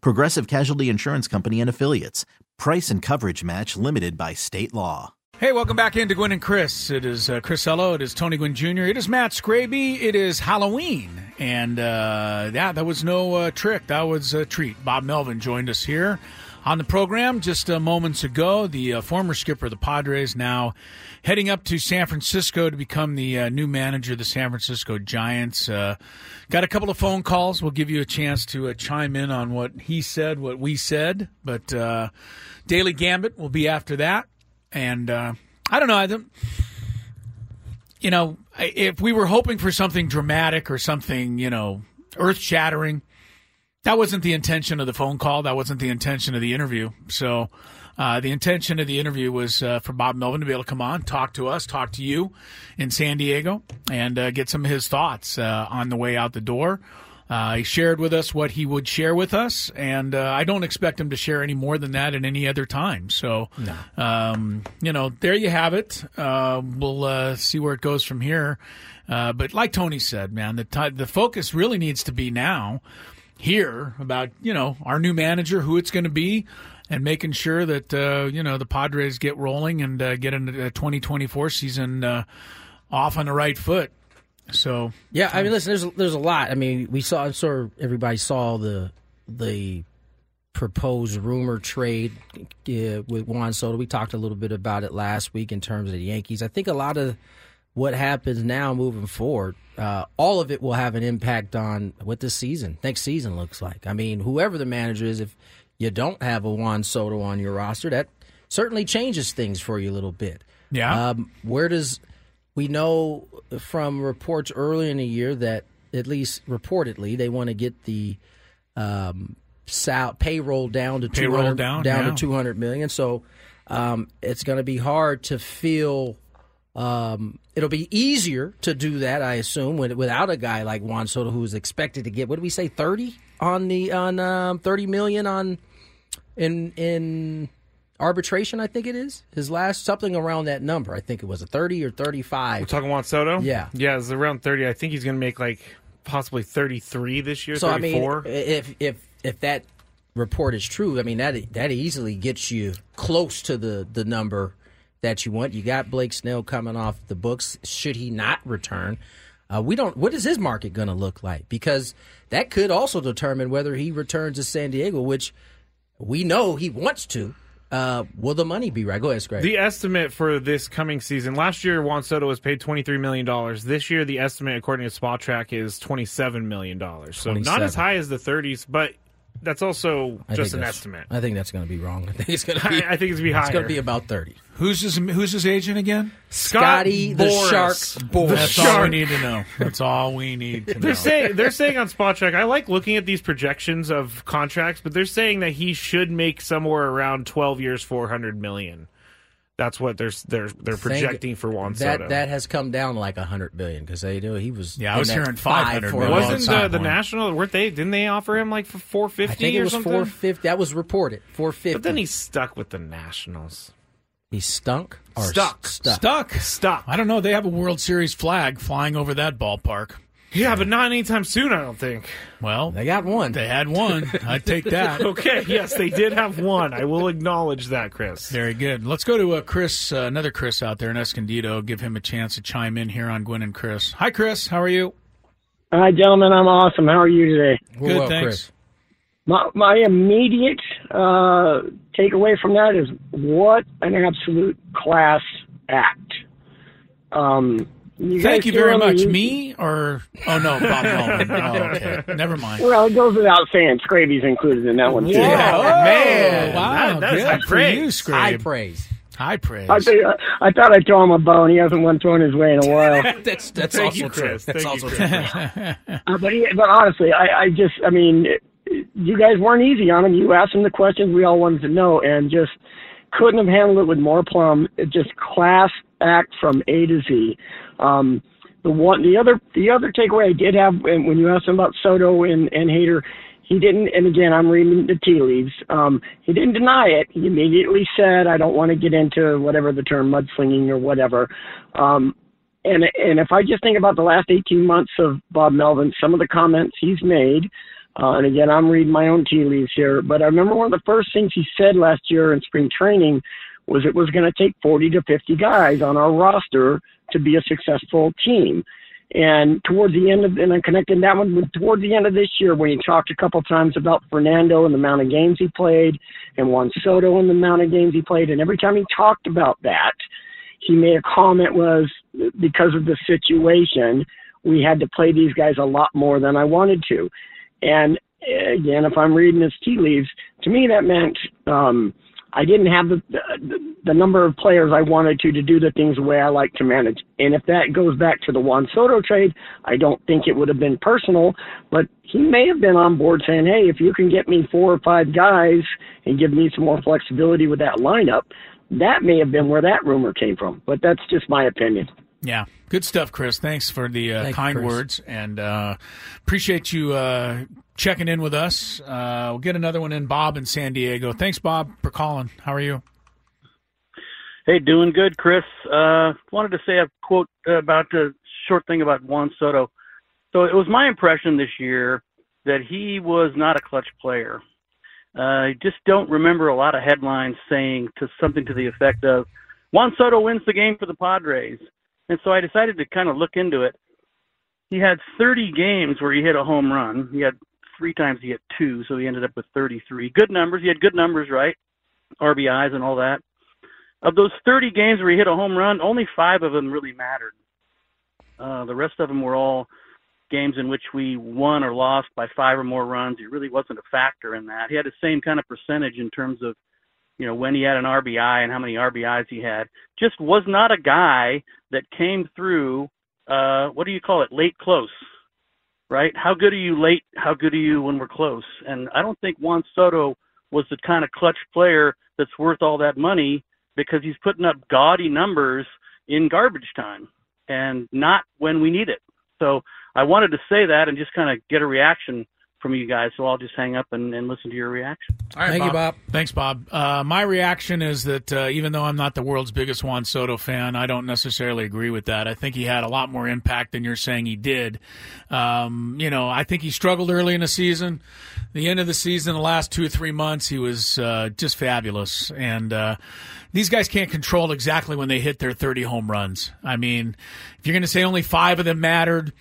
Progressive Casualty Insurance Company and Affiliates. Price and coverage match limited by state law. Hey, welcome back into Gwynn and Chris. It is uh, Chris Ello. It is Tony Gwynn Jr. It is Matt Scraby. It is Halloween. And uh, yeah, that was no uh, trick. That was a treat. Bob Melvin joined us here on the program just uh, moments ago. The uh, former skipper of the Padres now heading up to San Francisco to become the uh, new manager of the San Francisco Giants. Uh, got a couple of phone calls. We'll give you a chance to uh, chime in on what he said, what we said. But uh, Daily Gambit will be after that. And I don't know. I don't, you know, if we were hoping for something dramatic or something, you know, earth shattering, that wasn't the intention of the phone call. That wasn't the intention of the interview. So, uh, the intention of the interview was uh, for Bob Melvin to be able to come on, talk to us, talk to you in San Diego, and uh, get some of his thoughts uh, on the way out the door. Uh, he shared with us what he would share with us, and uh, I don't expect him to share any more than that at any other time. So, no. um, you know, there you have it. Uh, we'll uh, see where it goes from here. Uh, but like Tony said, man, the t- the focus really needs to be now here about you know our new manager, who it's going to be, and making sure that uh, you know the Padres get rolling and get into the 2024 season off on the right foot. So yeah, I mean, listen, there's there's a lot. I mean, we saw, I'm sure everybody saw the the proposed rumor trade uh, with Juan Soto. We talked a little bit about it last week in terms of the Yankees. I think a lot of what happens now moving forward, uh, all of it will have an impact on what this season, next season looks like. I mean, whoever the manager is, if you don't have a Juan Soto on your roster, that certainly changes things for you a little bit. Yeah. Um, where does we know from reports early in the year that at least reportedly they want to get the um, sal- payroll down to payroll 200, down, down yeah. to 200 million. So um, it's going to be hard to feel. Um, it'll be easier to do that, I assume, with, without a guy like Juan Soto who is expected to get what do we say, thirty on the on um, thirty million on in in arbitration, I think it is. His last something around that number. I think it was a thirty or thirty-five. We're talking Juan Soto. Yeah, yeah, it's around thirty. I think he's going to make like possibly thirty-three this year. So 34. I mean, if if if that report is true, I mean that that easily gets you close to the the number that you want. You got Blake Snell coming off the books. Should he not return? Uh, we don't. What is his market going to look like? Because that could also determine whether he returns to San Diego, which we know he wants to. Uh, will the money be right? Go ahead, Scrape. The estimate for this coming season last year, Juan Soto was paid twenty three million dollars. This year, the estimate, according to Spotrac, is twenty seven million dollars. So 27. not as high as the thirties, but that's also I just an estimate. I think that's going to be wrong. I think it's going to be. I, I think it's gonna be higher. It's going to be about thirty. Who's his Who's his agent again? Scotty the Boras. Shark Boras. That's all we need to know. That's all we need to know. They're saying they're saying on Spot Spotrac. I like looking at these projections of contracts, but they're saying that he should make somewhere around twelve years, four hundred million. That's what they're they're they're Think projecting for Juan that Soto. that has come down like a hundred billion because they knew He was Yeah, I was hearing five 500 for a million. long Wasn't the, the one. national? Weren't they? Didn't they offer him like for four I think it or was something? four fifty. That was reported four fifty. But then he stuck with the Nationals. he stunk or Stuck. stuck. stuck. Stuck. I don't know. They have a World Series flag flying over that ballpark. Yeah, but not anytime soon. I don't think. Well, They got one. they had one. I'd take that. Okay, yes, they did have one. I will acknowledge that, Chris. Very good. Let's go to uh, Chris, uh, another Chris out there in Escondido. Give him a chance to chime in here on Gwynn and Chris. Hi, Chris. How are you? Hi, gentlemen. I'm awesome. How are you today? Good, well, thanks. Chris. my, my immediate uh, takeaway from that is what an absolute class act. Um, you Thank you very much. YouTube- Me or oh no, Bob Melvin. Oh, okay, never mind. Well, it goes without saying. Scraby's included in that one too. Yeah, Oh, man, that- wow, that is good high for praise. you, High praise. High praise. I, think, I thought I'd throw him a bone. He hasn't one thrown his way in a while. that's that's Thank also you, true. That's Thank you, also Chris. true. Uh, but he, but honestly, I, I just, I mean, you guys weren't easy on him. You asked him the questions we all wanted to know, and just couldn't have handled it with more plum. It just class act from A to Z. Um, the one, the other, the other takeaway I did have when you asked him about Soto and and Hater, he didn't. And again, I'm reading the tea leaves. Um, he didn't deny it. He immediately said, "I don't want to get into whatever the term mudslinging or whatever." Um, and and if I just think about the last 18 months of Bob Melvin, some of the comments he's made, uh, and again, I'm reading my own tea leaves here, but I remember one of the first things he said last year in spring training was it was going to take 40 to 50 guys on our roster to be a successful team. And towards the end of, and I'm connecting that one with towards the end of this year when he talked a couple times about Fernando and the amount of games he played and Juan Soto and the amount of games he played. And every time he talked about that, he made a comment was because of the situation, we had to play these guys a lot more than I wanted to. And uh, again, if I'm reading his tea leaves, to me that meant um, I didn't have the, the the number of players I wanted to to do the things the way I like to manage. And if that goes back to the Juan Soto trade, I don't think it would have been personal, but he may have been on board saying, "Hey, if you can get me four or five guys and give me some more flexibility with that lineup." That may have been where that rumor came from, but that's just my opinion. Yeah, good stuff, Chris. Thanks for the uh, Thank kind Chris. words, and uh, appreciate you uh, checking in with us. Uh, we'll get another one in, Bob in San Diego. Thanks, Bob, for calling. How are you? Hey, doing good, Chris. Uh, wanted to say a quote about a short thing about Juan Soto. So it was my impression this year that he was not a clutch player. Uh, I just don't remember a lot of headlines saying to something to the effect of Juan Soto wins the game for the Padres. And so I decided to kind of look into it. He had 30 games where he hit a home run. He had three times he hit two, so he ended up with 33. Good numbers. He had good numbers, right? RBIs and all that. Of those 30 games where he hit a home run, only five of them really mattered. Uh, the rest of them were all games in which we won or lost by five or more runs. He really wasn't a factor in that. He had the same kind of percentage in terms of, you know, when he had an RBI and how many RBIs he had. Just was not a guy that came through. Uh, what do you call it? Late close, right? How good are you late? How good are you when we're close? And I don't think Juan Soto was the kind of clutch player that's worth all that money because he's putting up gaudy numbers in garbage time and not when we need it. So I wanted to say that and just kind of get a reaction from you guys. So I'll just hang up and, and listen to your reaction. All right, Thank you, Bob. Thanks, Bob. Uh, my reaction is that uh, even though I'm not the world's biggest Juan Soto fan, I don't necessarily agree with that. I think he had a lot more impact than you're saying he did. Um, you know, I think he struggled early in the season. The end of the season, the last two or three months, he was uh, just fabulous. And uh, these guys can't control exactly when they hit their 30 home runs. I mean, if you're going to say only five of them mattered,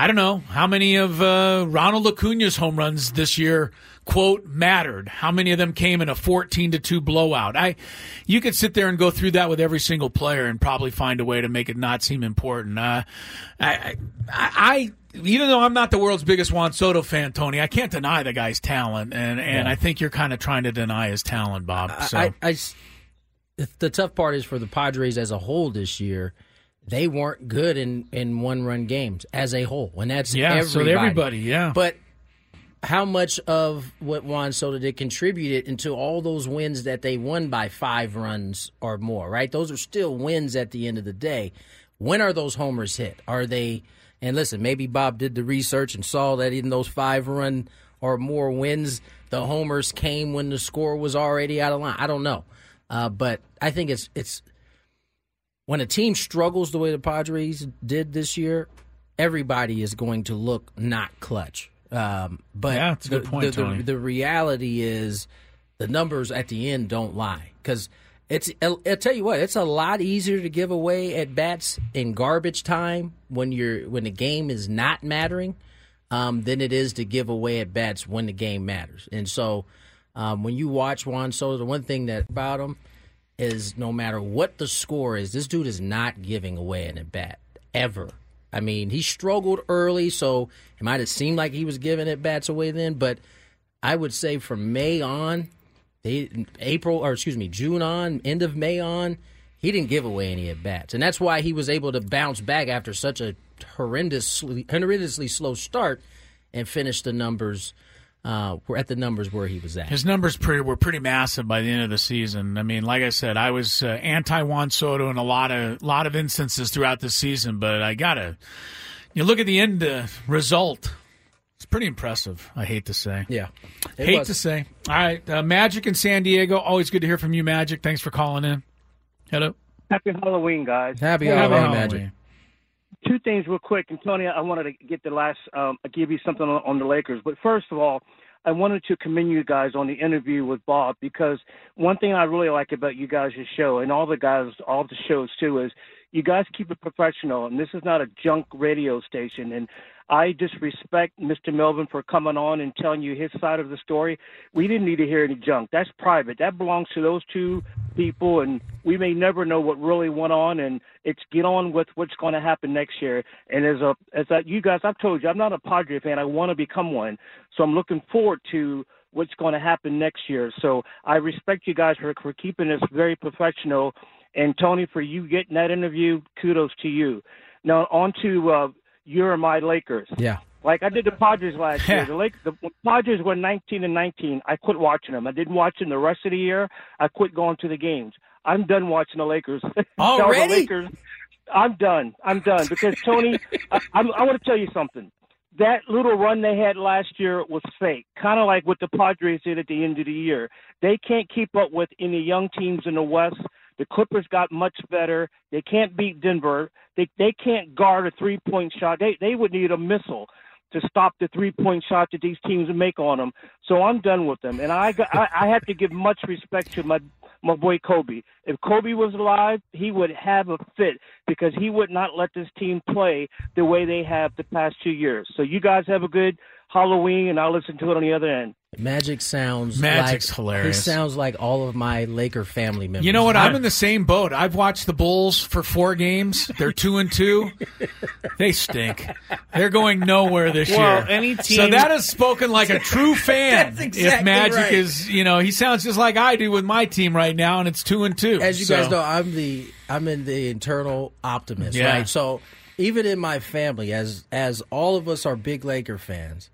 I don't know how many of uh, Ronald Acuna's home runs this year quote mattered. How many of them came in a fourteen to two blowout? I, you could sit there and go through that with every single player and probably find a way to make it not seem important. Uh, I, I, I, even though I'm not the world's biggest Juan Soto fan, Tony, I can't deny the guy's talent, and and I think you're kind of trying to deny his talent, Bob. So. I, I the tough part is for the Padres as a whole this year. They weren't good in, in one run games as a whole, and that's yeah, everybody. so everybody, yeah. But how much of what Juan Soto did contributed into all those wins that they won by five runs or more, right? Those are still wins at the end of the day. When are those homers hit? Are they, and listen, maybe Bob did the research and saw that in those five run or more wins, the homers came when the score was already out of line. I don't know. Uh, but I think it's, it's, when a team struggles the way the Padres did this year, everybody is going to look not clutch. Um, but Yeah, it's a good the, point, the, the, the reality is the numbers at the end don't lie because it's. I'll, I'll tell you what, it's a lot easier to give away at bats in garbage time when you're when the game is not mattering. um, than it is to give away at bats when the game matters. And so um, when you watch Juan Soto, the one thing that about him is no matter what the score is, this dude is not giving away an at bat ever. I mean, he struggled early, so it might have seemed like he was giving at bats away then, but I would say from May on, they, April or excuse me, June on, end of May on, he didn't give away any at bats, and that's why he was able to bounce back after such a horrendously horrendously slow start and finish the numbers. Uh, we're at the numbers where he was at. His numbers pretty, were pretty massive by the end of the season. I mean, like I said, I was uh, anti Juan Soto in a lot of lot of instances throughout the season, but I gotta you look at the end uh, result. It's pretty impressive. I hate to say. Yeah, it hate was. to say. All right, uh, Magic in San Diego. Always good to hear from you, Magic. Thanks for calling in. Hello. Happy Halloween, guys. Happy Happy Halloween, Halloween. Magic. Two things real quick. And Antonio, I wanted to get the last, um, give you something on, on the Lakers. But first of all, I wanted to commend you guys on the interview with Bob because one thing I really like about you guys' show and all the guys, all the shows too, is you guys keep it professional. And this is not a junk radio station. And I just respect Mr. Melvin for coming on and telling you his side of the story. We didn't need to hear any junk. That's private. That belongs to those two people, and we may never know what really went on. And it's get on with what's going to happen next year. And as a as that you guys, I've told you, I'm not a Padre fan. I want to become one. So I'm looking forward to what's going to happen next year. So I respect you guys for for keeping this very professional. And Tony, for you getting that interview, kudos to you. Now on to uh, your and my Lakers. Yeah. Like I did the Padres last year. The Lake, the Padres were 19 and 19. I quit watching them. I didn't watch them the rest of the year. I quit going to the games. I'm done watching the Lakers. Tell the Already? Lakers, I'm done. I'm done because Tony, I, I'm, I want to tell you something. That little run they had last year was fake, kind of like what the Padres did at the end of the year. They can't keep up with any young teams in the West. The Clippers got much better. They can't beat Denver. They they can't guard a three point shot. They they would need a missile to stop the three point shot that these teams make on them. So I'm done with them, and I got, I, I have to give much respect to my my boy Kobe. If Kobe was alive, he would have a fit because he would not let this team play the way they have the past two years. So you guys have a good Halloween, and I'll listen to it on the other end. Magic sounds Magic's like, hilarious. He sounds like all of my Laker family members. You know what? I'm in the same boat. I've watched the Bulls for four games. They're two and two. They stink. They're going nowhere this Well, year. any team... so that is spoken like a true fan. That's if Magic right. is, you know, he sounds just like I do with my team right now, and it's two and two. As you So- guys know, I'm the I'm in the internal optimist, Yeah. right? So even in my family, as as all of us are big Laker fans,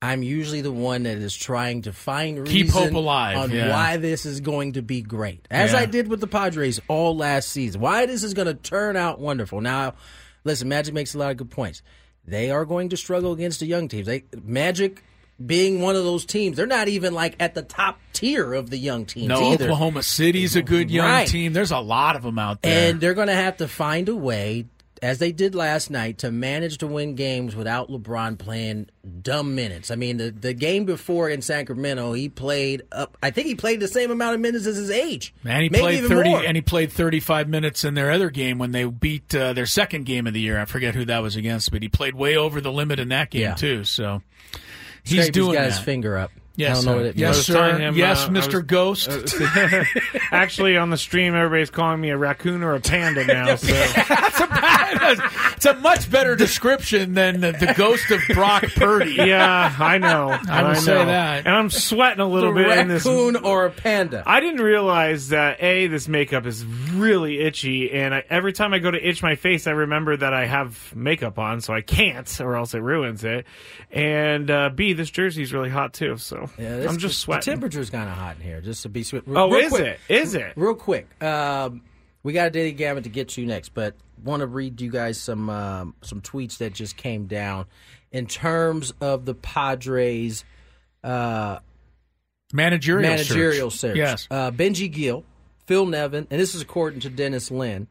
I'm usually the one that is trying to find Keep hope alive, on yeah. why this is going to be great, as Yeah. I did with the Padres all last season. Why this is going to turn out wonderful. Now, listen, Magic makes a lot of good points. They are going to struggle against the young teams. They Magic. Being one of those teams, they're not even like at the top tier of the young teams no, either. Oklahoma City's a good young Right. team. There's a lot of them out there. And they're going to have to find a way, as they did last night, to manage to win games without LeBron playing dumb minutes. I mean, the, the game before in Sacramento, he played up. I think he played the same amount of minutes as his age. And he Maybe played thirty, more. and he played thirty-five minutes in their other game when they beat uh, their second game of the year. I forget who that was against, but he played way over the limit in that game Yeah. too. So he's Scrappy's doing got that. his finger up. Yes, I don't know sir. what it yes, I was means. sir. him, yes, uh, Mister was- Ghost. Actually, on the stream, everybody's calling me a raccoon or a panda now. So That's a bad- it's a much better description than the, the ghost of Brock Purdy. yeah, I know. I will know. say that. and I'm sweating a little A bit in this. raccoon or a panda. I didn't realize that a this makeup is really itchy, and I, every time I go to itch my face, I remember that I have makeup on, so I can't, or else it ruins it. And uh, b this jersey's really hot too, so Yeah, I'm just sweating. The temperature's kind of hot in here, just to be sweet. oh, is it? Is it? Real quick, um, we got a daily gambit to get to next, but want to read you guys some um, some tweets that just came down in terms of the Padres uh, Managerial, managerial search. search. Yes. Uh, Benji Gil, Phil Nevin, and this is according to Dennis Lin,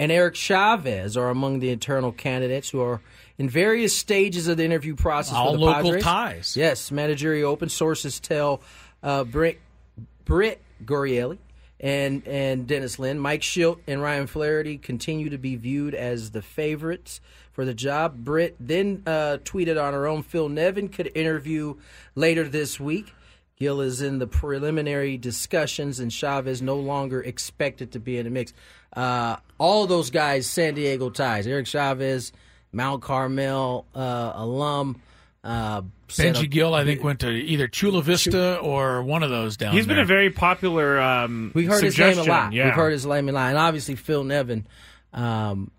and Eric Chavez are among the internal candidates who are in various stages of the interview process All for the local Padres. ties. Yes, managerial open sources tell uh, Britt, Britt Ghiroli and and Dennis Lin, Mike Shildt and Ryan Flaherty continue to be viewed as the favorites for the job. Britt then uh, tweeted on her own Phil Nevin could interview later this week. Gil is in the preliminary discussions, and Chavez no longer expected to be in the mix. Uh, all those guys, San Diego ties. Eric Chavez, Mount Carmel uh, alum. Uh, Benji up- Gil, I think, went to either Chula Vista or one of those down He's there. been a very popular. Um, We heard his name a lot. Yeah. We've heard his name a lot, and obviously Phil Nevin, um,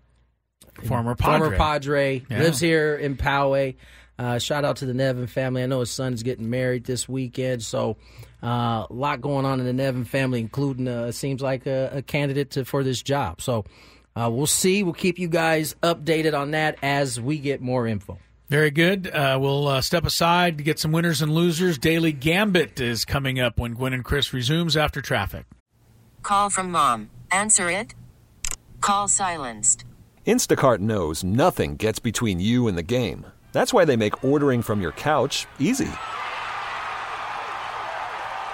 former Padre. former Padre, Yeah. lives here in Poway. Uh, shout out to the Nevin family. I know his son is getting married this weekend, so uh, a lot going on in the Nevin family, including uh, seems like a, a candidate to, for this job. So uh, we'll see. We'll keep you guys updated on that as we get more info. Very good. Uh, we'll uh, step aside to get some winners and losers. Daily Gambit is coming up when Gwynn and Chris resumes after traffic. Call from mom. Answer it. Call silenced. Instacart knows nothing gets between you and the game. That's why they make ordering from your couch easy.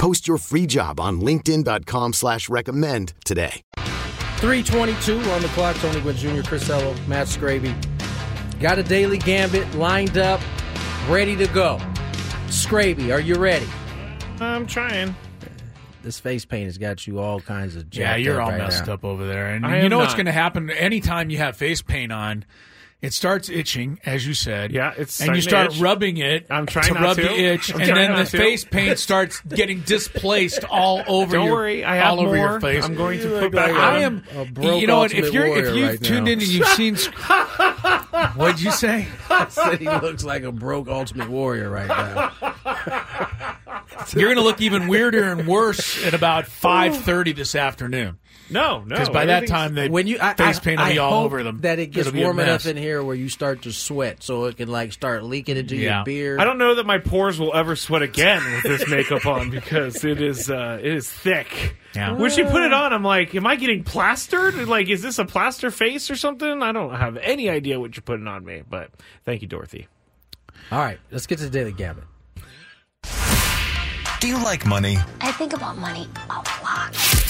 Post your free job on linkedin.com slash recommend today. 322 on the clock. Tony Gwynn Jr., Chris Ello, Matt Scraby. Got a daily gambit lined up, ready to go. Scraby, are you ready? I'm trying. This face paint has got you all kinds of Yeah, you're up all right messed now. up over there. And I you am know what's going to happen anytime you have face paint on. It starts itching, as you said. Yeah, it's and you start rubbing it. I'm trying to not rub to. the itch, I'm and then the to. face paint starts getting displaced all over. Don't your, worry, I have all over more. your face. I'm going to put look back on. I am. A broke you know what? If you're if you've right tuned now. in and you've seen, what'd you say? I said he looks like a broke Ultimate Warrior right now. You're going to look even weirder and worse at about five thirty this afternoon. No, no. Because by that time, they When you I, face paint will I be all over them. That it gets It'll warm enough in here where you start to sweat, so it can like start leaking into Yeah. your beard. I don't know that my pores will ever sweat again with this makeup on because it is uh, it is thick. Yeah. When she put it on, I'm like, am I getting plastered? Like, is this a plaster face or something? I don't have any idea what you're putting on me. But thank you, Dorothy. All right, let's get to the daily gambit. Do you like money? I think about money a lot.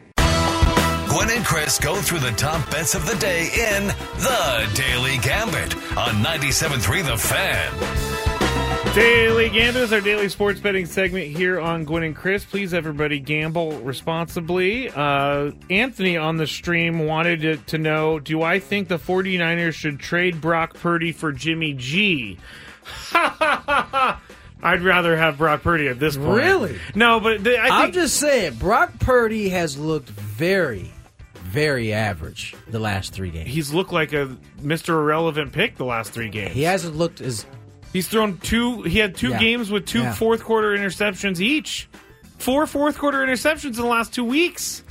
Gwynn and Chris go through the top bets of the day in The Daily Gambit on 97.3 The Fan. Daily Gambit is our daily sports betting segment here on Gwynn and Chris. Please, everybody, gamble responsibly. Uh, Anthony on the stream wanted to, to know Do I think the 49ers should trade Brock Purdy for Jimmy G? I'd rather have Brock Purdy at this point. Really? No, but the, I think. I'm just saying, Brock Purdy has looked very, very average the last three games. He's looked like a Mr. Irrelevant pick the last three games. He hasn't looked as He's thrown two. He had two Yeah. games with two Yeah. fourth quarter interceptions each. Four fourth quarter interceptions in the last two weeks.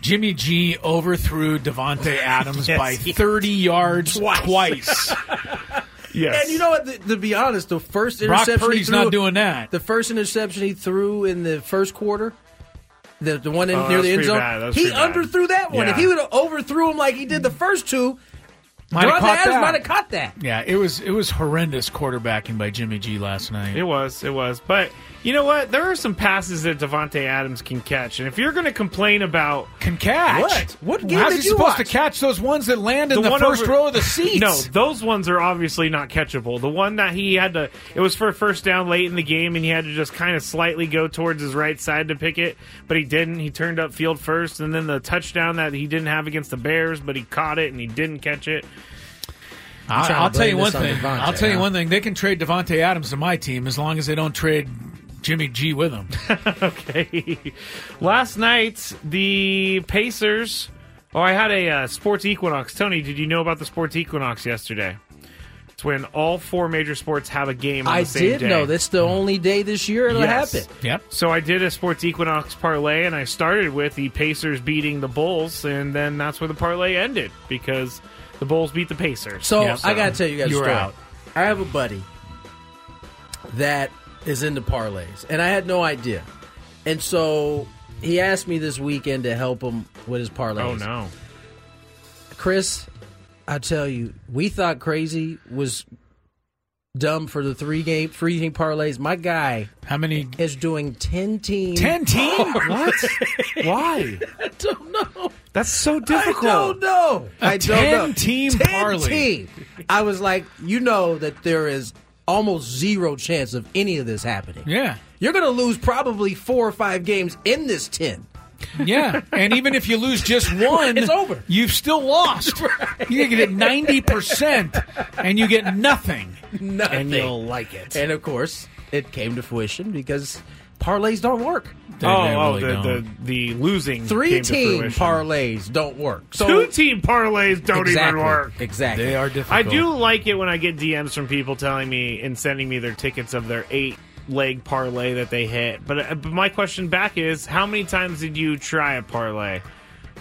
Jimmy G overthrew Davante Adams Yes, by he- 30 yards Twice. twice. Yes. And you know what? To, to be honest, the first interception Brock Purdy's he threw, not doing that. The first interception he threw in the first quarter, the the one in, Oh, near the end zone. He pretty bad. underthrew that one. If he would have overthrew him like he did the first two, Might have Davante caught Adams that. might have caught that. Yeah, it was it was horrendous quarterbacking by Jimmy G last night. It was, it was. But you know what? There are some passes that Davante Adams can catch, and if you're going to complain about can catch What? What game How's did he you supposed watch? to catch those ones that land in the, one first over- row of the seats? No, those ones are obviously not catchable. The one that he had to, it was for a first down late in the game, and he had to just kind of slightly go towards his right side to pick it, but he didn't. He turned up field first, and then the touchdown that he didn't have against the Bears, but he caught it and he didn't catch it. I'll, I'll tell you one on thing. Davante, I'll tell you huh? one thing. They can trade Davante Adams to my team as long as they don't trade Jimmy G with him. okay. Last night, the Pacers. Oh, I had a uh, sports equinox. Tony, did you know about the sports equinox yesterday? It's when all four major sports have a game on I the same did day. know that's the only day this year it'll Yes. happen. Yep. So I did a sports equinox parlay, and I started with the Pacers beating the Bulls, and then that's where the parlay ended because the Bulls beat the Pacers. So, Yeah, I got to tell you guys You a were story. out. I have a buddy that is into parlays, and I had no idea. And so he asked me this weekend to help him with his parlays. Oh no! Chris, I tell you, we thought crazy was dumb for the three game three game parlays. My guy How many? is doing ten team. Ten team? What? Why? I don't know. That's so I difficult. don't know. A I don't know. 10-team 10 parlay. team. I was like, you know that there is almost zero chance of any of this happening. Yeah. You're going to lose probably four or five games in this 10. Yeah, and even if you lose just one, It's over. You've still lost. You get it ninety percent, and you get nothing. Nothing. And you'll like it. And of course, it came to fruition because parlays don't work. They- oh, they oh, the, don't. the the losing Three came team fruition. parlays don't work. So Two team parlays don't exactly, even work. Exactly. They are difficult. I do like it when I get DMs from people telling me and sending me their tickets of their eight leg parlay that they hit. But, uh, but my question back is, how many times did you try a parlay?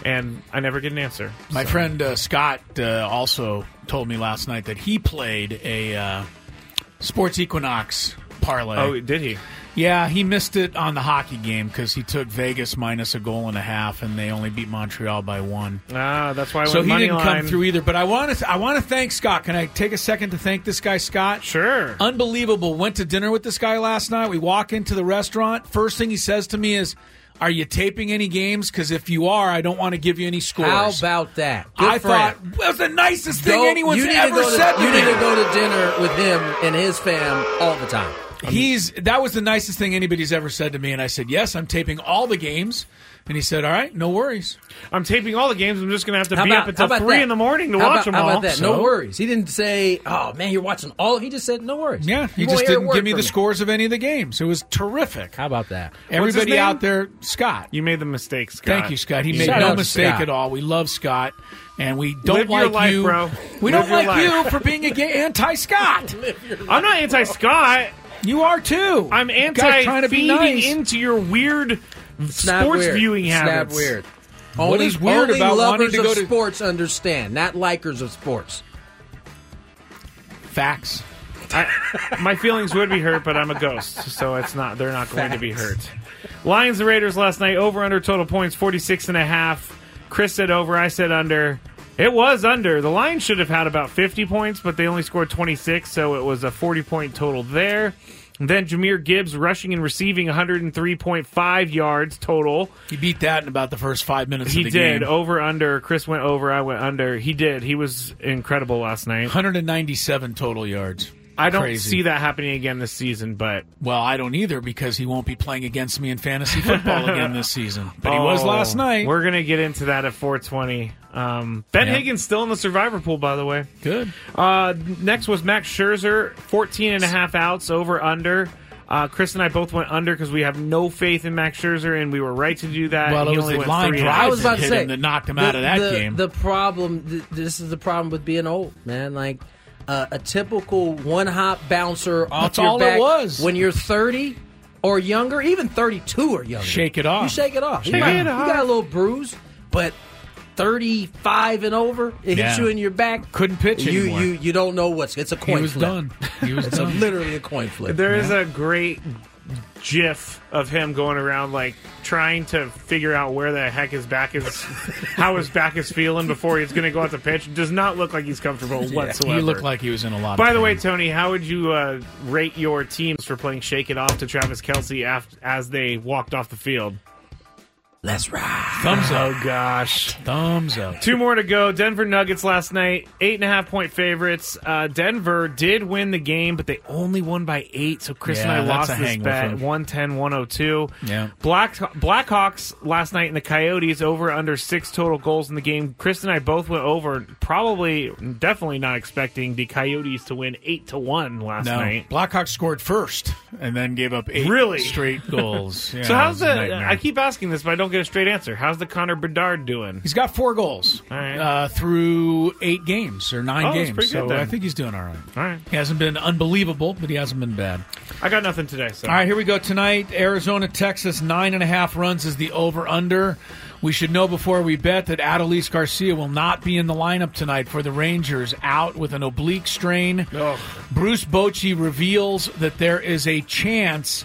And I never get an answer. My So- friend uh, Scott uh, also told me last night that he played a uh, Sports Equinox parlay. Oh, did he? Yeah, he missed it on the hockey game because he took Vegas minus a goal and a half, and they only beat Montreal by one. Ah, that's why I So went he money didn't line. come through either. But I want to I want to thank Scott. Can I take a second to thank this guy, Scott? Sure. Unbelievable. Went to dinner with this guy last night. We walk into the restaurant. First thing he says to me is, "Are you taping any games? Because if you are, I don't want to give you any scores." How about that? Good I thought him. that was the nicest thing Go- anyone's you need to ever to- said to You me. You need to go to dinner with him and his fam all the time. He's that was the nicest thing anybody's ever said to me, and I said, "Yes, I'm taping all the games." And he said, "All right, no worries." I'm taping all the games. I'm just going to have to How be about- up until about 3 that? in the morning to How watch about, them how all. about that? No worries. He didn't say, "Oh man, you're watching all." He just said, "No worries." Yeah, he You just didn't give me from the scores of any of the games. It was terrific. How about that? Everybody out there, Scott. You made the mistake, Scott. Thank you, Scott. He made no mistake Scott. at all. We love Scott, and we don't Live your like life, you. bro. We Live don't your like life. you for being a gay anti-Scott. I'm not anti Scott. You are too. I'm Guys anti trying to be feeding nice. into your weird It's not sports weird. viewing it's habits. Not weird. What only, is weird only about wanting lovers to of go to- sports understand, not likers of sports. Facts. I, my feelings would be hurt, but I'm a ghost, so it's not. They're not going to be hurt. Lions and Raiders last night over under total points 46 and a half. Chris said over, I said under. It was under. The Lions should have had about 50 points, but they only scored 26, so it was a 40 point total there. And then Jahmyr Gibbs rushing and receiving 103.5 yards total. He beat that in about the first five minutes He of the did game. over under. Chris went over. I went under. He did. He was incredible last night. 197 total yards. I don't Crazy. see that happening again this season, but Well, I don't either because he won't be playing against me in fantasy football again this season. But he was Oh, last night. We're gonna get into that at 420. Um, ben Yep. Higgins still in the survivor pool, by the way. Good. Uh, next was Max Scherzer, 14 and a half outs over under. Uh, Chris and I both went under because we have no faith in Max Scherzer, and we were right to do that. Well, it was only the line three and a drive half. I was about to hit say him that knocked him the- out of that the- game. The problem, th- this is the problem with being old, man. Like uh, a typical one hop bouncer off That's your all it was. when you're 30 or younger, even 32 or younger. Shake it off. You shake it off. Shake you, might- it you got a little bruise, but 35 and over, it Yeah. hits you in your back. Couldn't pitch you, anymore. You you don't know what's. It's a coin was flip. done. He was it's done. A, literally a coin flip. There is a great gif of him going around like trying to figure out where the heck his back is, how his back is feeling before he's going to go out to pitch. Does not look like he's comfortable whatsoever. He looked like he was in a lot. By the way. Tony, how would you uh, rate your teams for playing "Shake It Off" to Travis Kelce af- as they walked off the field? Let's ride. thumbs up. Oh gosh. Thumbs up. Two more to go. Denver Nuggets last night, eight and a half point favorites. Uh, Denver did win the game, but they only won by eight. So Chris Yeah, and I lost this bet them. 110 102. Yeah. Black Blackhawks last night in the Coyotes over under six total goals in the game. Chris and I both went over, probably, definitely not expecting the Coyotes to win eight to one last No, night. Blackhawks scored first and then gave up eight Really? straight goals. Yeah, so how's was a the? I keep asking this, but I don't get a straight answer. How's the Connor Bedard doing? He's got four goals right. uh, through eight games or nine Oh, games. good so then. I think he's doing all right. All right, He hasn't been unbelievable, but he hasn't been bad. I got nothing today. So All right, here we go tonight. Arizona, Texas, nine and a half runs is the over under. We should know before we bet that Adolis Garcia will not be in the lineup tonight for the Rangers, out with an oblique strain. Ugh. Bruce Bochy reveals that there is a chance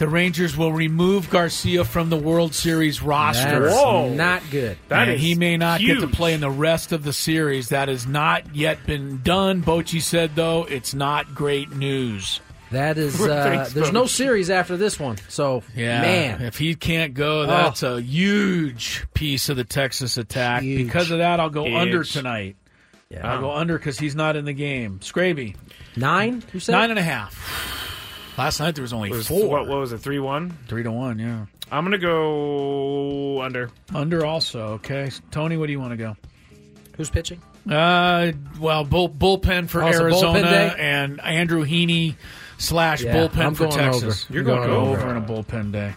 the Rangers will remove Garcia from the World Series roster. That's Whoa. not good. That and is he may not get to play in the rest of the series. That has not yet been done. Bochy said, though, it's not great news. That is. Uh, Thanks, there's no series after this one. So Yeah, man, if he can't go, that's a huge piece of the Texas attack. Huge. Because of that, I'll go Huge. under tonight. yeah. I'll go under because he's not in the game. Scraby, nine. You said nine and a half. Last night there was only It was- four. What, what was it? Three one. Three to one, yeah. I'm gonna go under. Under also, okay. Tony, what do you want to go? Who's pitching? Uh, well, bull, bullpen for Oh, it's a Arizona bullpen day? and Andrew Heaney slash Yeah, bullpen I'm for going Texas. over. You're You're going, going over. over. in a bullpen day.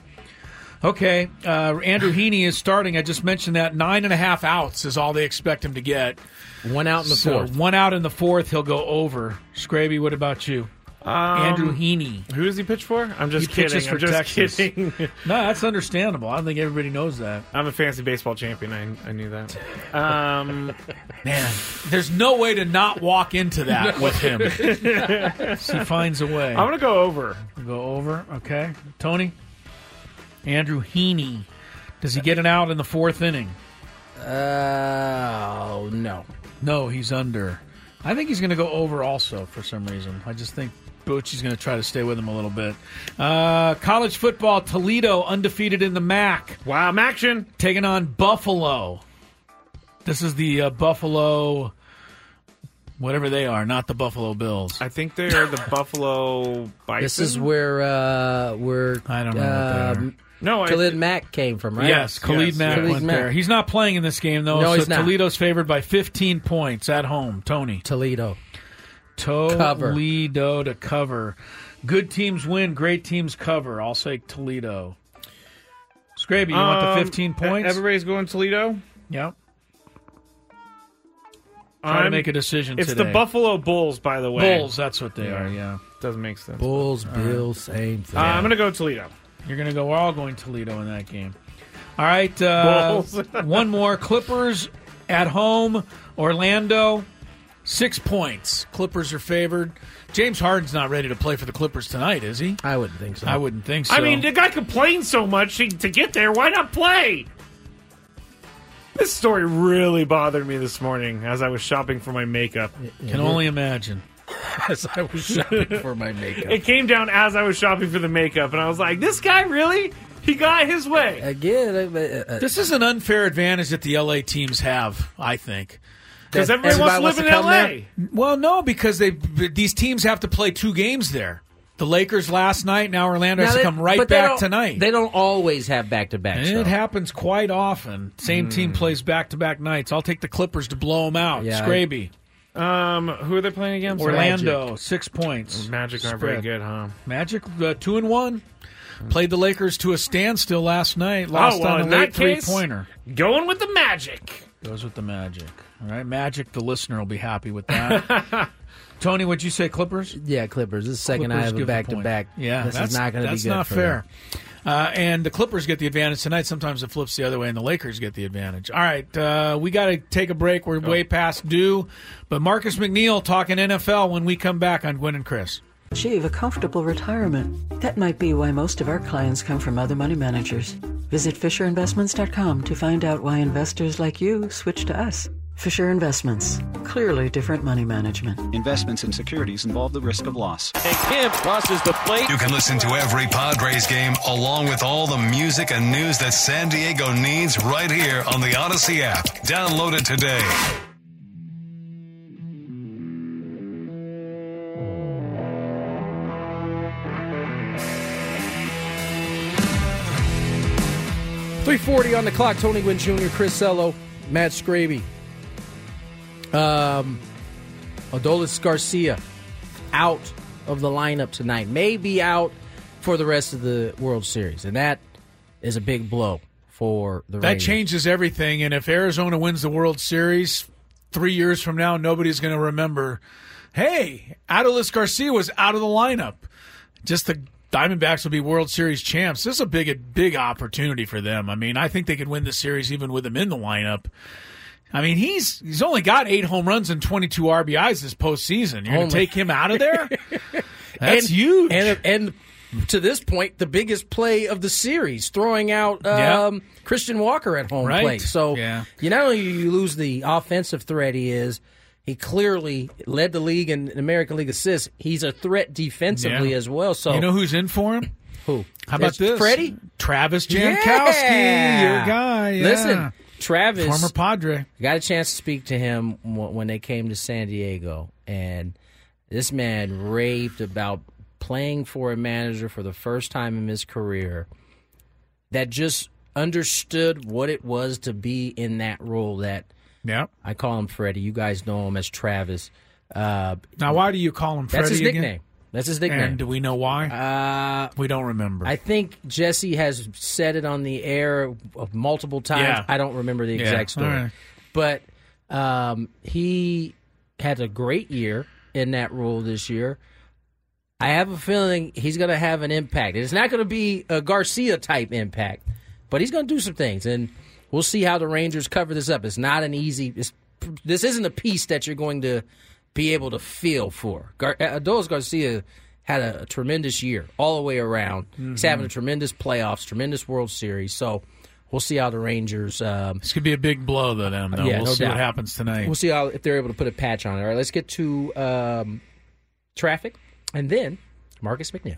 Okay, uh, Andrew Heaney is starting. I just mentioned that nine and a half outs is all they expect him to get. One out in the So fourth. one out in the fourth, he'll go over. Scraby, what about you? Andrew Heaney. Who does he pitch for? I'm just He kidding. for I'm just Texas. kidding. No, that's understandable. I don't think everybody knows that. I'm a fantasy baseball champion. I, I knew that. Um, Man, there's no way to not walk into that with him. he finds a way. I'm gonna go over. Go over, okay. Tony? Andrew Heaney. Does he get an out in the fourth inning? Uh, no. No, he's under. I think he's going to go over also for some reason. I just think Bochy's going to try to stay with him a little bit. Uh, college football, Toledo undefeated in the MAC. Wow, action. Taking on Buffalo. This is the uh, Buffalo, whatever they are, not the Buffalo Bills. I think they are the Buffalo Bison. This is where uh, where I don't know what they um, no, I, Khalil Mack came from, right? Yes, Khalil Yes, Mack yes. went Mack. there. He's not playing in this game though. No, so he's not. Toledo's favored by 15 points at home. Tony Toledo. Toledo Cover. to cover. Good teams win. Great teams cover. I'll say Toledo. Scraby, you want the Um, 15 points? Everybody's going Toledo. Yep. Try to I'm- make a decision It's today. the Buffalo Bulls, by the way. Bulls. That's what they are. Yeah. Doesn't make sense. Bulls, Bills, same thing. Uh, I'm gonna go Toledo. You're going to go. We're all going Toledo in that game. All right. Uh, Bulls. one more. Clippers at home. Orlando. Six points. Clippers are favored. James Harden's not ready to play for the Clippers tonight, is he? I wouldn't think so. I wouldn't think so. I mean, the guy complained so much he- to get there. Why not play? This story really bothered me this morning as I was shopping for my makeup. can only imagine. As I was shopping for my makeup. It came down as I was shopping for the makeup, and I was like, "This guy really? He got his way." Again, uh, uh, This is an unfair advantage that the LA teams have, I think. Because That everybody wants to live wants in to come LA. Well, no, because they these teams have to play two games there. The Lakers last night, now Orlando has now to they- come right but they back don't- tonight. They don't always have back to backs. it happens quite often. Same team plays back to back nights. I'll take the Clippers to blow them out. Yeah, I- Scraby. Um, who are they playing against? Orlando, six points. Magic aren't very Spread. good, huh? Magic, uh, two and one. Played the Lakers to a standstill last night. Lost oh, well, on a in late that case, three pointer. going with the Magic. Goes with the Magic. All right, Magic. The listener will be happy with that. Tony, would you say Clippers? Yeah, Clippers. This is the second Clippers I have a back to back. Yeah, this that's, is not going to be good. that's not for fair. them. Uh, and the Clippers get the advantage tonight. Sometimes it flips the other way, and the Lakers get the advantage. All right, uh, we got to take a break. We're way past due. But Marcus McNeill talking NFL when we come back on Gwynn and Chris. Achieve a comfortable retirement. That might be why most of our clients come from other money managers. Visit FisherInvestments.com to find out why investors like you switch to us. Fisher Investments. Clearly different money management. Investments in securities involve the risk of loss. And Kim crosses the plate. You can listen to every Padres game along with all the music and news that San Diego needs right here on the Odyssey app. Download it today. Three forty on the clock. Tony Gwynn Jr., Chris Ello, Matt Scraby. Um, Adolis Garcia out of the lineup tonight. May be out for the rest of the World Series, and that is a big blow for the That Rangers. changes everything. And if Arizona wins the World Series three years from now, nobody's going to remember. Hey, Adolis Garcia was out of the lineup. Just the Diamondbacks will be World Series champs. This is a big, big opportunity for them. I mean, I think they could win the series even with him in the lineup. I mean, he's he's only got eight home runs and twenty two RBIs this postseason. You're going to take him out of there? That's and, huge. And and to this point, the biggest play of the series, throwing out um, Christian Walker at home Right. plate. So Yeah. you not only you lose the offensive threat he is, he clearly led the league in American League assists. He's a threat defensively Yeah. as well. So you know who's in for him? Who? How about It's this? Freddie? Travis Jankowski, Yeah. your guy. Yeah. Listen, Travis, Former Padre. got a chance to speak to him when they came to San Diego, and this man raved about playing for a manager for the first time in his career that just understood what it was to be in that role. That yeah, I call him Freddie. You guys know him as Travis. Uh, Now, why do you call him Freddie That's his again? nickname. That's his nickname. And do we know why? Uh, we don't remember. I think Jesse has said it on the air multiple times. Yeah. I don't remember the Yeah, exact story, right. but um, he had a great year in that role this year. I have a feeling he's going to have an impact. It's not going to be a Garcia type impact, but he's going to do some things, and we'll see how the Rangers cover this up. It's not an easy. It's, this isn't a piece that you're going to be able to feel for. Gar- Adolis Garcia had a, a tremendous year all the way around. He's Mhm. having a tremendous playoffs, tremendous World Series. So we'll see how the Rangers. Um, this could be a big blow to them. Though. yeah, we'll no see doubt. what happens tonight. We'll see how if they're able to put a patch on it. All right, let's get to um, traffic, and then Marcus McNeill.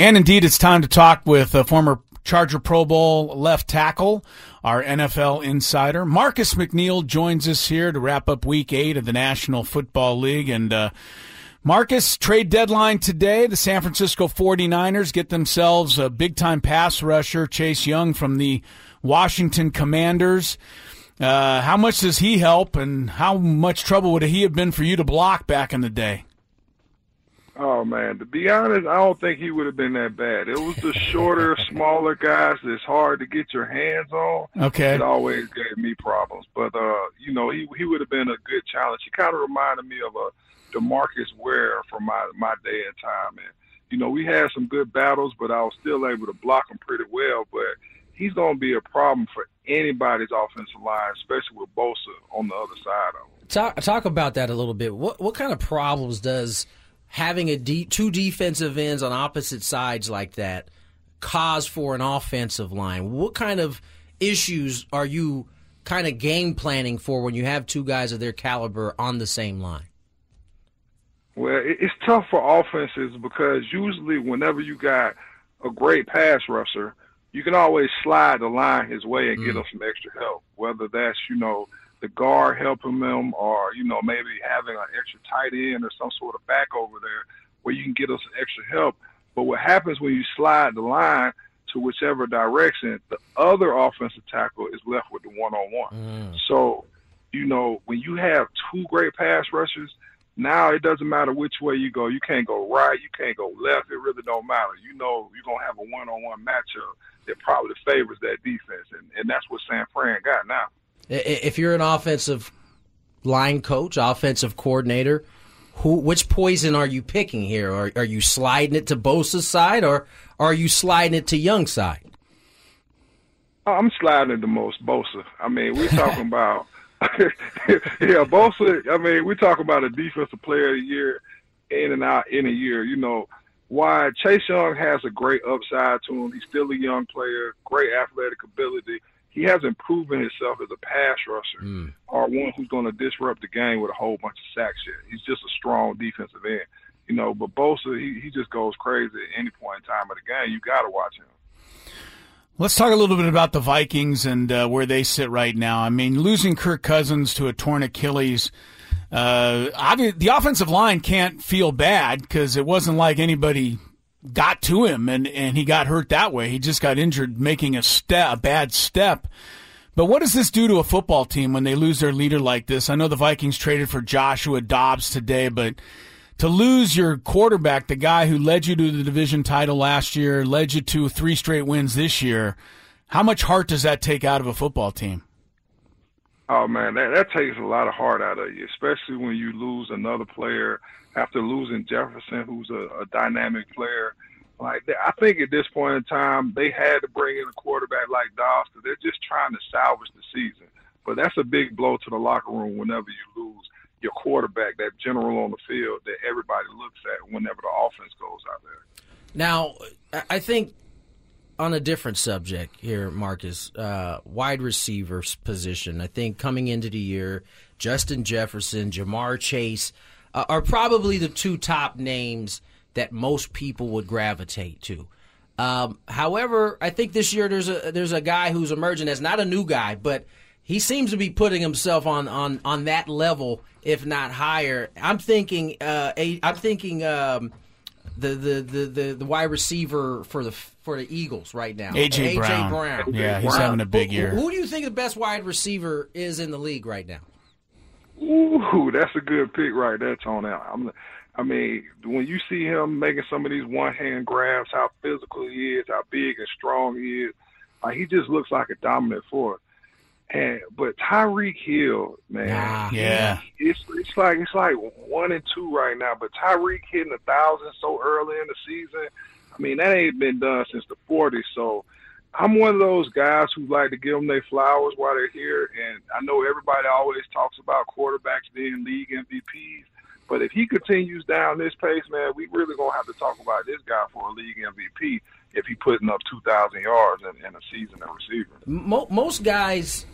And indeed, it's time to talk with uh, former Charger Pro Bowl left tackle, our NFL insider. Marcus McNeill joins us here to wrap up week eight of the National Football League. And uh, Marcus, trade deadline today. The San Francisco 49ers get themselves a big time pass rusher, Chase Young from the Washington Commanders. Uh, how much does he help, and how much trouble would he have been for you to block back in the day? Oh man, to be honest, I don't think he would have been that bad. It was the shorter, smaller guys that's hard to get your hands on. Okay. It always gave me problems. But uh, you know, he he would have been a good challenge. He kind of reminded me of a DeMarcus Ware from my my day and time. And you know, we had some good battles, but I was still able to block him pretty well. But he's going to be a problem for anybody's offensive line, especially with Bosa on the other side of him. Talk talk about that a little bit. What what kind of problems does having a de- two defensive ends on opposite sides like that cause for an offensive line? What kind of issues are you kind of game planning for when you have two guys of their caliber on the same line? Well, it's tough for offenses because usually whenever you got a great pass rusher, you can always slide the line his way and get mm. him some extra help. Whether that's you know the guard helping them, or you know maybe having an extra tight end or some sort of back over there where you can get us extra help. But what happens when you slide the line to whichever direction, the other offensive tackle is left with the one on one. So, you know, when you have two great pass rushers, now it doesn't matter which way you go. You can't go right, you can't go left. It really don't matter. You know, you're gonna have a one on one matchup that probably favors that defense, and, and that's what San Fran got now. If you're an offensive line coach, offensive coordinator, who which poison are you picking here? Are, are you sliding it to Bosa's side, or are you sliding it to Young's side? Oh, I'm sliding it the most Bosa. I mean, we're talking about yeah, Bosa. I mean, we're talking about a defensive player of the year in and out in a year. You know, why Chase Young has a great upside to him. He's still a young player, great athletic ability. He hasn't proven himself as a pass rusher or one who's going to disrupt the game with a whole bunch of sacks yet. He's just a strong defensive end. You know, but Bosa, he, he just goes crazy at any point in time of the game. You got to watch him. Let's talk a little bit about the Vikings and uh, where they sit right now. I mean, losing Kirk Cousins to a torn Achilles, uh, obvi- the offensive line can't feel bad because it wasn't like anybody got to him and, and he got hurt that way. He just got injured making a step, a bad step. But what does this do to a football team when they lose their leader like this? I know the Vikings traded for Joshua Dobbs today, but to lose your quarterback, the guy who led you to the division title last year, led you to three straight wins this year, how much heart does that take out of a football team? Oh man, that that takes a lot of heart out of you, especially when you lose another player after losing Jefferson, who's a, a dynamic player. Like I think at this point in time, they had to bring in a quarterback like Dobbs because they're just trying to salvage the season. But that's a big blow to the locker room whenever you lose your quarterback, that general on the field that everybody looks at whenever the offense goes out there. Now, I- I think on a different subject here, Marcus, uh, wide receivers position. I think coming into the year, Justin Jefferson, Ja'Marr Chase uh, are probably the two top names that most people would gravitate to. Um, however, I think this year there's a there's a guy who's emerging as not a new guy, but he seems to be putting himself on on on that level, if not higher. I'm thinking, uh, a, I'm thinking. Um, the, the, the, the, the wide receiver for the for the Eagles right now. A.J. Brown. Brown. Yeah, he's having a big Who- year. Who, do you think the best wide receiver is in the league right now? Ooh, that's a good pick right there, Tony. I'm, I mean, when you see him making some of these one-hand grabs, how physical he is, how big and strong he is, like he just looks like a dominant force. And but Tyreek Hill, man, Yeah. it's it's like it's like one and two right now. But Tyreek hitting a thousand so early in the season, I mean that ain't been done since the '40s. So I'm one of those guys who like to give them their flowers while they're here. And I know everybody always talks about quarterbacks being league MVPs, but if he continues down this pace, man, we really gonna have to talk about this guy for a league MVP if he putting up 2,000 yards in, in a season at receiver. Most guys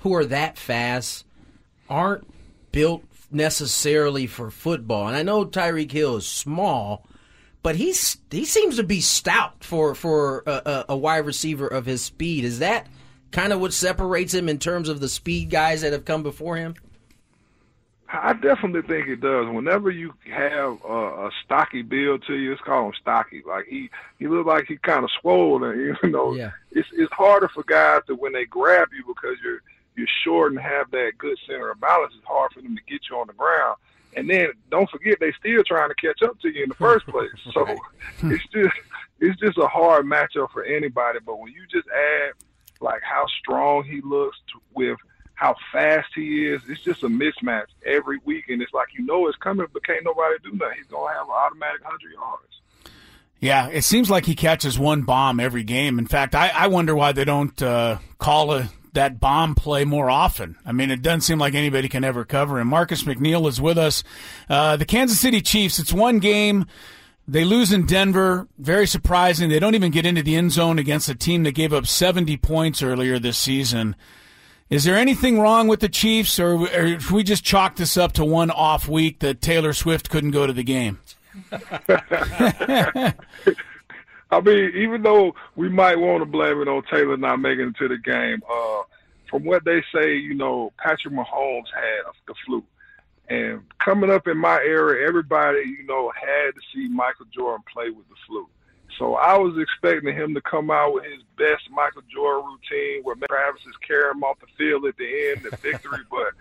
who are that fast aren't built necessarily for football. And I know Tyreek Hill is small, but he's he seems to be stout for for a, a, wide receiver of his speed. Is that kind of what separates him in terms of the speed guys that have come before him? I definitely think it does. Whenever you have a, a stocky build to you, it's called him stocky. Like he, he look like he kind of swollen. You know, Yeah. it's it's harder for guys to when they grab you because you're you're short and have that good center of balance. It's hard for them to get you on the ground. And then don't forget they still trying to catch up to you in the first place. So it's just it's just a hard matchup for anybody. But when you just add like how strong he looks to, with how fast he is, it's just a mismatch every week, and it's like you know it's coming, but can't nobody do nothing. He's gonna have an automatic hundred yards. Yeah, it seems like he catches one bomb every game. In fact, I, I wonder why they don't uh, call a, that bomb play more often. I mean, it doesn't seem like anybody can ever cover him. Marcus McNeill is with us. Uh, the Kansas City Chiefs, it's one game. They lose in Denver. Very surprising. They don't even get into the end zone against a team that gave up 70 points earlier this season. Is there anything wrong with the Chiefs, or, or we just chalk this up to one off week that Taylor Swift couldn't go to the game? I mean, even though we might want to blame it on Taylor not making it to the game, uh, from what they say, you know, Patrick Mahomes had the flu. And coming up in my era, everybody, you know, had to see Michael Jordan play with the flu. So I was expecting him to come out with his best Michael Jordan routine where Travis is carrying him off the field at the end, the victory, but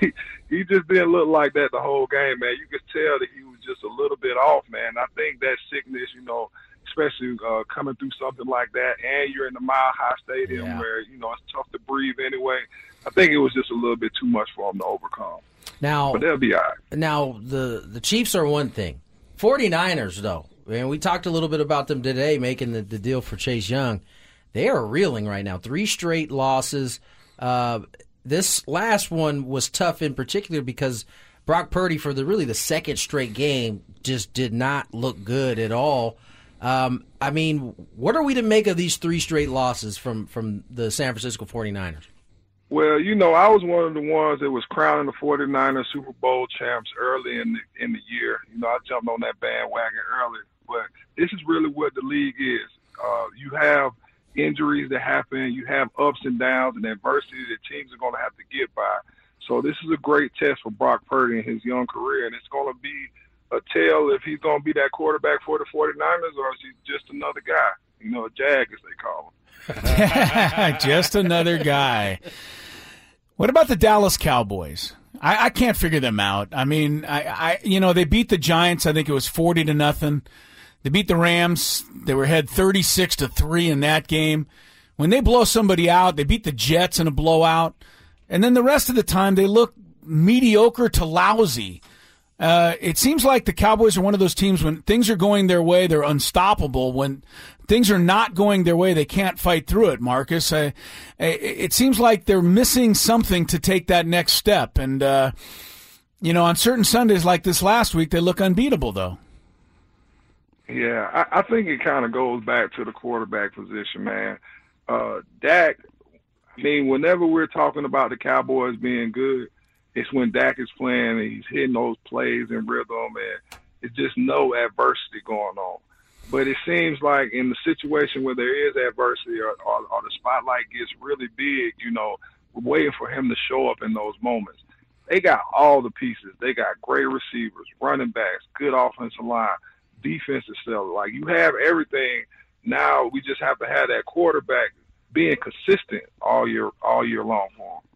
he, he just didn't look like that the whole game, man. You could tell that he was just a little bit off, man. I think that sickness, you know, especially uh, coming through something like that, and you're in the Mile High Stadium Yeah. where, you know, it's tough to breathe anyway. I think it was just a little bit too much for them to overcome. Now, But they'll be all right. Now the the Chiefs are one thing. 49ers though. And we talked a little bit about them today making the, the deal for Chase Young. They are reeling right now. Three straight losses. Uh, this last one was tough in particular because Brock Purdy for the really the second straight game just did not look good at all. Um, I mean, what are we to make of these three straight losses from from the San Francisco 49ers? Well, you know, I was one of the ones that was crowning the 49ers Super Bowl champs early in the in the year. You know, I jumped on that bandwagon early, but this is really what the league is. Uh, you have injuries that happen, you have ups and downs and adversity that teams are going to have to get by. So this is a great test for Brock Purdy in his young career, and it's going to be a tell if he's going to be that quarterback for the 49ers or is he just another guy, you know, a jag as they call him. Just another guy. What about the Dallas Cowboys? I, I can't figure them out. I mean, I, I, you know, they beat the Giants. I think it was forty to nothing. They beat the Rams. They were ahead thirty six to three in that game. When they blow somebody out, they beat the Jets in a blowout, and then the rest of the time they look mediocre to lousy. Uh, it seems like the Cowboys are one of those teams when things are going their way, they're unstoppable. When things are not going their way, they can't fight through it. Marcus, uh, it seems like they're missing something to take that next step. And uh, you know, on certain Sundays like this last week, they look unbeatable, though. Yeah, I, I think it kind of goes back to the quarterback position, man. Uh, Dak, I mean, whenever we're talking about the Cowboys being good, it's when Dak is playing and he's hitting those plays in rhythm, and it's just no adversity going on. But it seems like in the situation where there is adversity or, or, or the spotlight gets really big, you know, waiting for him to show up in those moments. They got all the pieces. They got great receivers, running backs, good offensive line, defensive stellar. Like you have everything. Now we just have to have that quarterback being consistent all year all year long for him.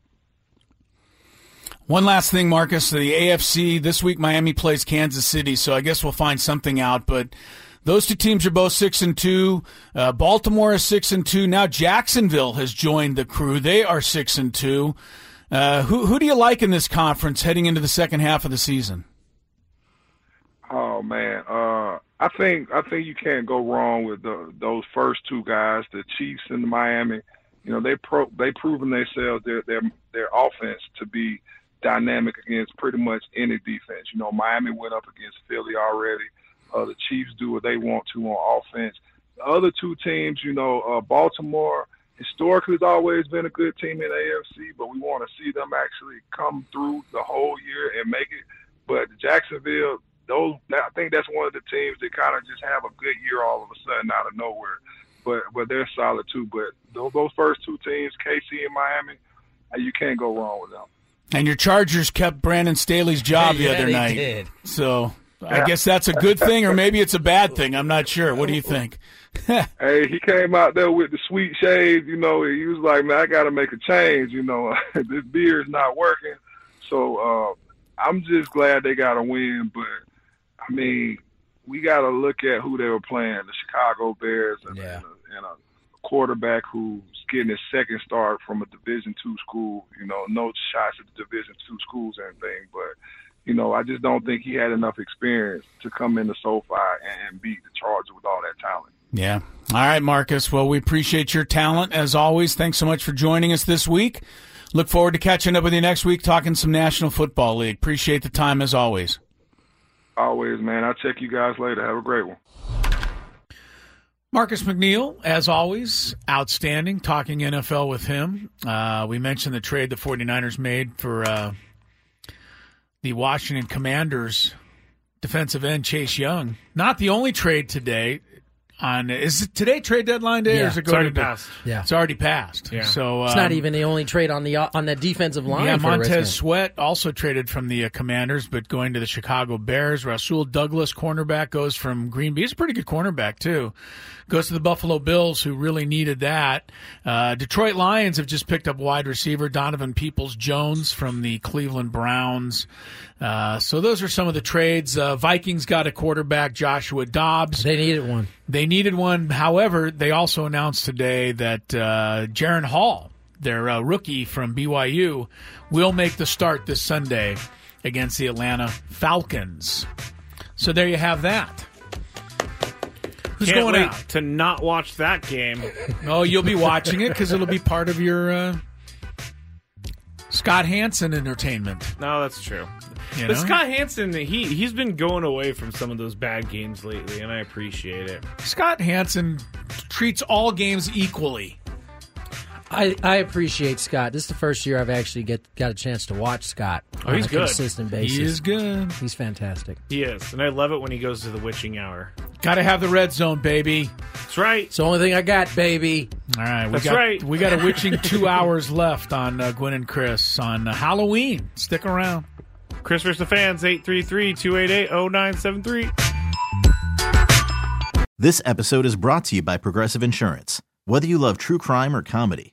One last thing, Marcus. The AFC this week, Miami plays Kansas City, so I guess we'll find something out. But those two teams are both six and two. Uh, Baltimore is six and two. Now Jacksonville has joined the crew. They are six and two. Uh, who who do you like in this conference heading into the second half of the season? Oh man, uh, I think I think you can't go wrong with the, those first two guys, the Chiefs and the Miami. You know they pro they proven themselves their their their offense to be dynamic against pretty much any defense. You know Miami went up against Philly already. Uh, the Chiefs do what they want to on offense. The other two teams, you know, uh, Baltimore historically has always been a good team in AFC, but we want to see them actually come through the whole year and make it. But Jacksonville, those I think that's one of the teams that kind of just have a good year all of a sudden out of nowhere. But but they're solid too. But those, those first two teams, KC and Miami, uh, you can't go wrong with them. And your Chargers kept Brandon Staley's job the other night. did. So I guess that's a good thing, or maybe it's a bad thing. I'm not sure. What do you think? hey, he came out there with the sweet shades. You know, he was like, "Man, I got to make a change." You know, this beer's not working. So uh, I'm just glad they got a win. But I mean, we got to look at who they were playing: the Chicago Bears and, and, a, and a quarterback who's getting his second start from a Division two school. You know, no shots at the Division two schools or anything, but you know, I just don't think he had enough experience to come into SoFi and, and beat the Chargers with all that talent. Yeah. All right, Marcus. Well, we appreciate your talent as always. Thanks so much for joining us this week. Look forward to catching up with you next week talking some National Football League. Appreciate the time as always. Always, man. I'll check you guys later. Have a great one. Marcus McNeill, as always, outstanding talking NFL with him. Uh, we mentioned the trade the 49ers made for uh, the Washington Commanders defensive end Chase Young. Not the only trade today. on is it today trade deadline day or Yeah. is it It's already to passed. Yeah. it's already passed. Yeah. So It's um, not even the only trade on the on the defensive line. Yeah, Montez Sweat also traded from the uh, Commanders, but going to the Chicago Bears. Rasul Douglas, cornerback, goes from Green Bay. He's a pretty good cornerback too. Goes to the Buffalo Bills, who really needed that. Uh, Detroit Lions have just picked up wide receiver Donovan Peoples Jones from the Cleveland Browns. Uh, so those are some of the trades. Uh, Vikings got a quarterback, Joshua Dobbs. They needed one. They needed one. However, they also announced today that uh, Jaren Hall, their uh, rookie from BYU, will make the start this Sunday against the Atlanta Falcons. So there you have that. Who's Can't going wait out? to not watch that game. Oh, you'll be watching it because it'll be part of your uh, Scott Hanson entertainment. No, that's true. You but know? Scott Hanson, he he's been going away from some of those bad games lately, and I appreciate it. Scott Hanson treats all games equally. I, I appreciate Scott. This is the first year I've actually get got a chance to watch Scott Oh, on he's a good. consistent basis. He is good. He's fantastic. He is, and I love it when he goes to the witching hour. Got to have the red zone, baby. That's right. It's the only thing I got, baby. All right, we That's got, right. We got a witching two hours left on uh, Gwynn and Chris on uh, Halloween. Stick around. Chris vs. the fans, 833-288-0973. This episode is brought to you by Progressive Insurance. Whether you love true crime or comedy,